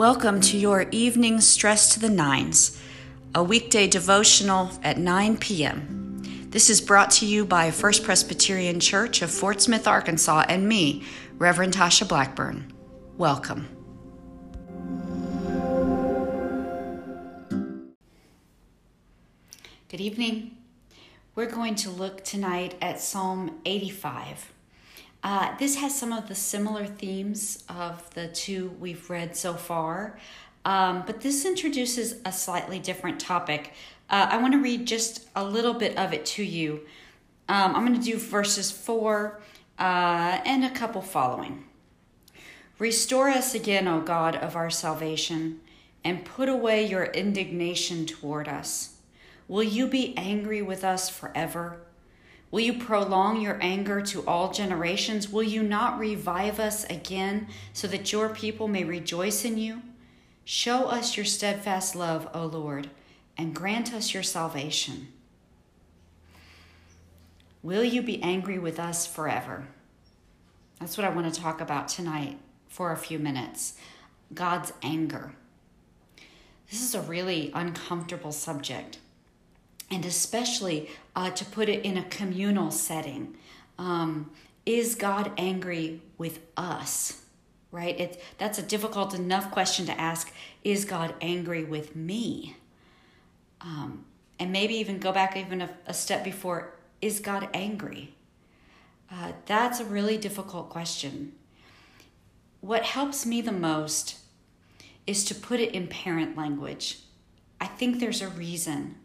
Welcome to your evening Stress to the Nines, a weekday devotional at 9 p.m. This is brought to you by First Presbyterian Church of Fort Smith, Arkansas, and me, Reverend Tasha Blackburn. Welcome. Good evening. We're going to look tonight at Psalm 85. Uh, this has some of the similar themes of the two we've read so far, um, but this introduces a slightly different topic. Uh, I want to read just a little bit of it to you. Um, I'm going to do verses 4 uh, and a couple following. Restore us again, O God of our salvation, and put away your indignation toward us. Will you be angry with us forever? Will you prolong your anger to all generations? Will you not revive us again so that your people may rejoice in you? Show us your steadfast love, O Lord, and grant us your salvation. Will you be angry with us forever? That's what I want to talk about tonight for a few minutes. God's anger. This is a really uncomfortable subject and especially uh, to put it in a communal setting. Um, is God angry with us? Right? It, that's a difficult enough question to ask. Is God angry with me? Um, and maybe even go back even a, a step before is God angry? Uh, that's a really difficult question. What helps me the most is to put it in parent language. I think there's a reason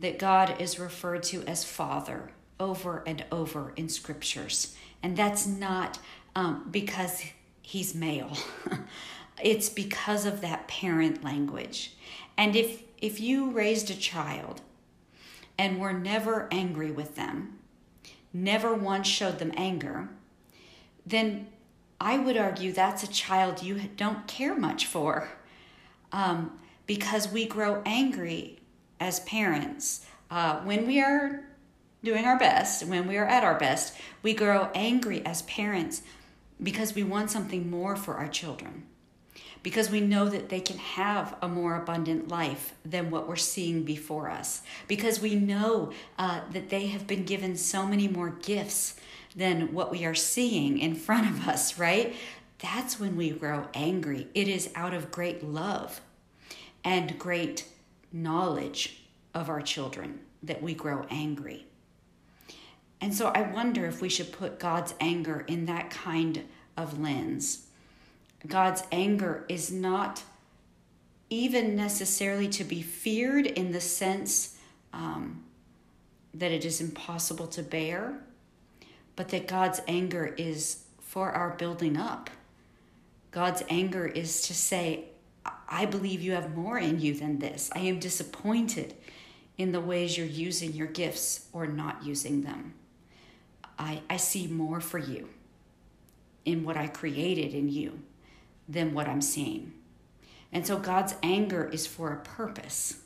that God is referred to as Father over and over in scriptures. And that's not um, because he's male, it's because of that parent language. And if, if you raised a child and were never angry with them, never once showed them anger, then I would argue that's a child you don't care much for. Um, because we grow angry as parents, uh, when we are doing our best, when we are at our best, we grow angry as parents because we want something more for our children. Because we know that they can have a more abundant life than what we're seeing before us. Because we know uh, that they have been given so many more gifts than what we are seeing in front of us, right? That's when we grow angry. It is out of great love and great knowledge of our children that we grow angry. And so I wonder if we should put God's anger in that kind of lens. God's anger is not even necessarily to be feared in the sense um, that it is impossible to bear, but that God's anger is for our building up. God's anger is to say, I believe you have more in you than this. I am disappointed in the ways you're using your gifts or not using them. I, I see more for you in what I created in you than what I'm seeing. And so God's anger is for a purpose.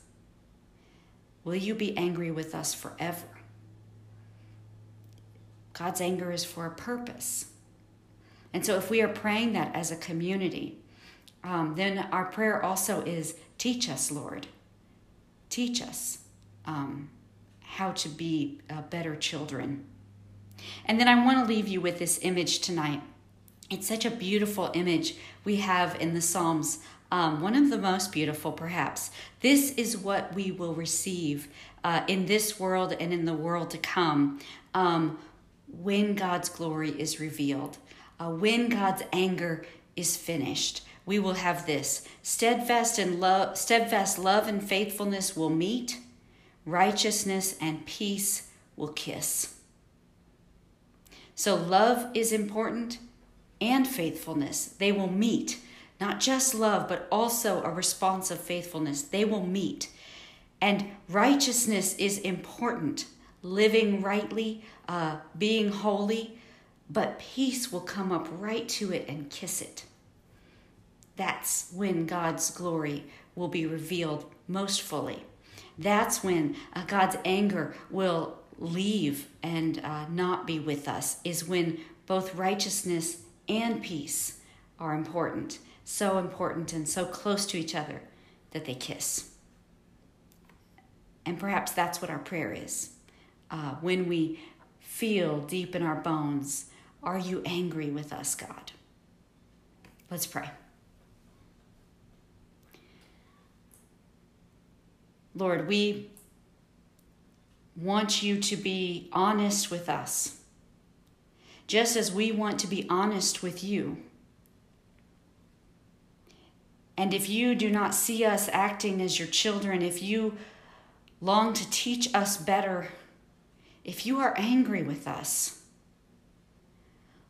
Will you be angry with us forever? God's anger is for a purpose. And so if we are praying that as a community, um, then our prayer also is teach us, Lord. Teach us um, how to be uh, better children. And then I want to leave you with this image tonight. It's such a beautiful image we have in the Psalms, um, one of the most beautiful, perhaps. This is what we will receive uh, in this world and in the world to come um, when God's glory is revealed, uh, when God's anger is finished we will have this. Steadfast and love steadfast love and faithfulness will meet. Righteousness and peace will kiss. So love is important and faithfulness. They will meet. Not just love but also a response of faithfulness. They will meet. And righteousness is important. Living rightly uh, being holy but peace will come up right to it and kiss it that's when God's glory will be revealed most fully. That's when uh, God's anger will leave and uh, not be with us, is when both righteousness and peace are important, so important and so close to each other that they kiss. And perhaps that's what our prayer is. Uh, when we feel deep in our bones, are you angry with us, God? Let's pray. Lord, we want you to be honest with us, just as we want to be honest with you. And if you do not see us acting as your children, if you long to teach us better, if you are angry with us,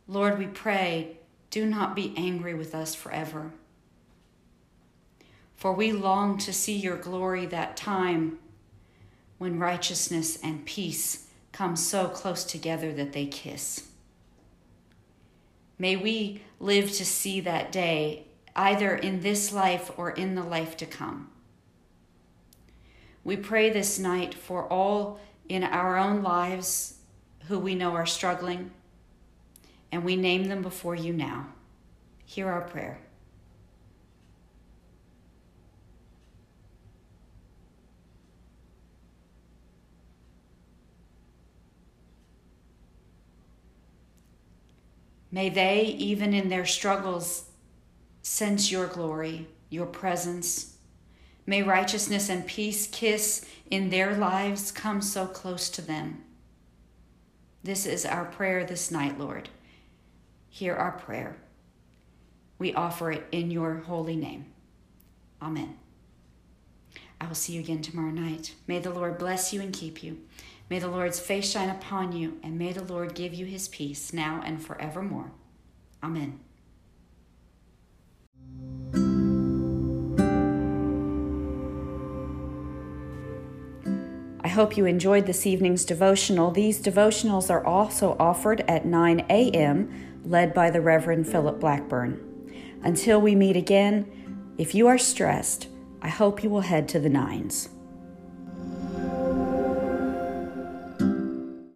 Lord, we pray, do not be angry with us forever. For we long to see your glory that time when righteousness and peace come so close together that they kiss. May we live to see that day, either in this life or in the life to come. We pray this night for all in our own lives who we know are struggling, and we name them before you now. Hear our prayer. May they, even in their struggles, sense your glory, your presence. May righteousness and peace kiss in their lives come so close to them. This is our prayer this night, Lord. Hear our prayer. We offer it in your holy name. Amen. I will see you again tomorrow night. May the Lord bless you and keep you. May the Lord's face shine upon you, and may the Lord give you his peace now and forevermore. Amen. I hope you enjoyed this evening's devotional. These devotionals are also offered at 9 a.m., led by the Reverend Philip Blackburn. Until we meet again, if you are stressed, I hope you will head to the nines.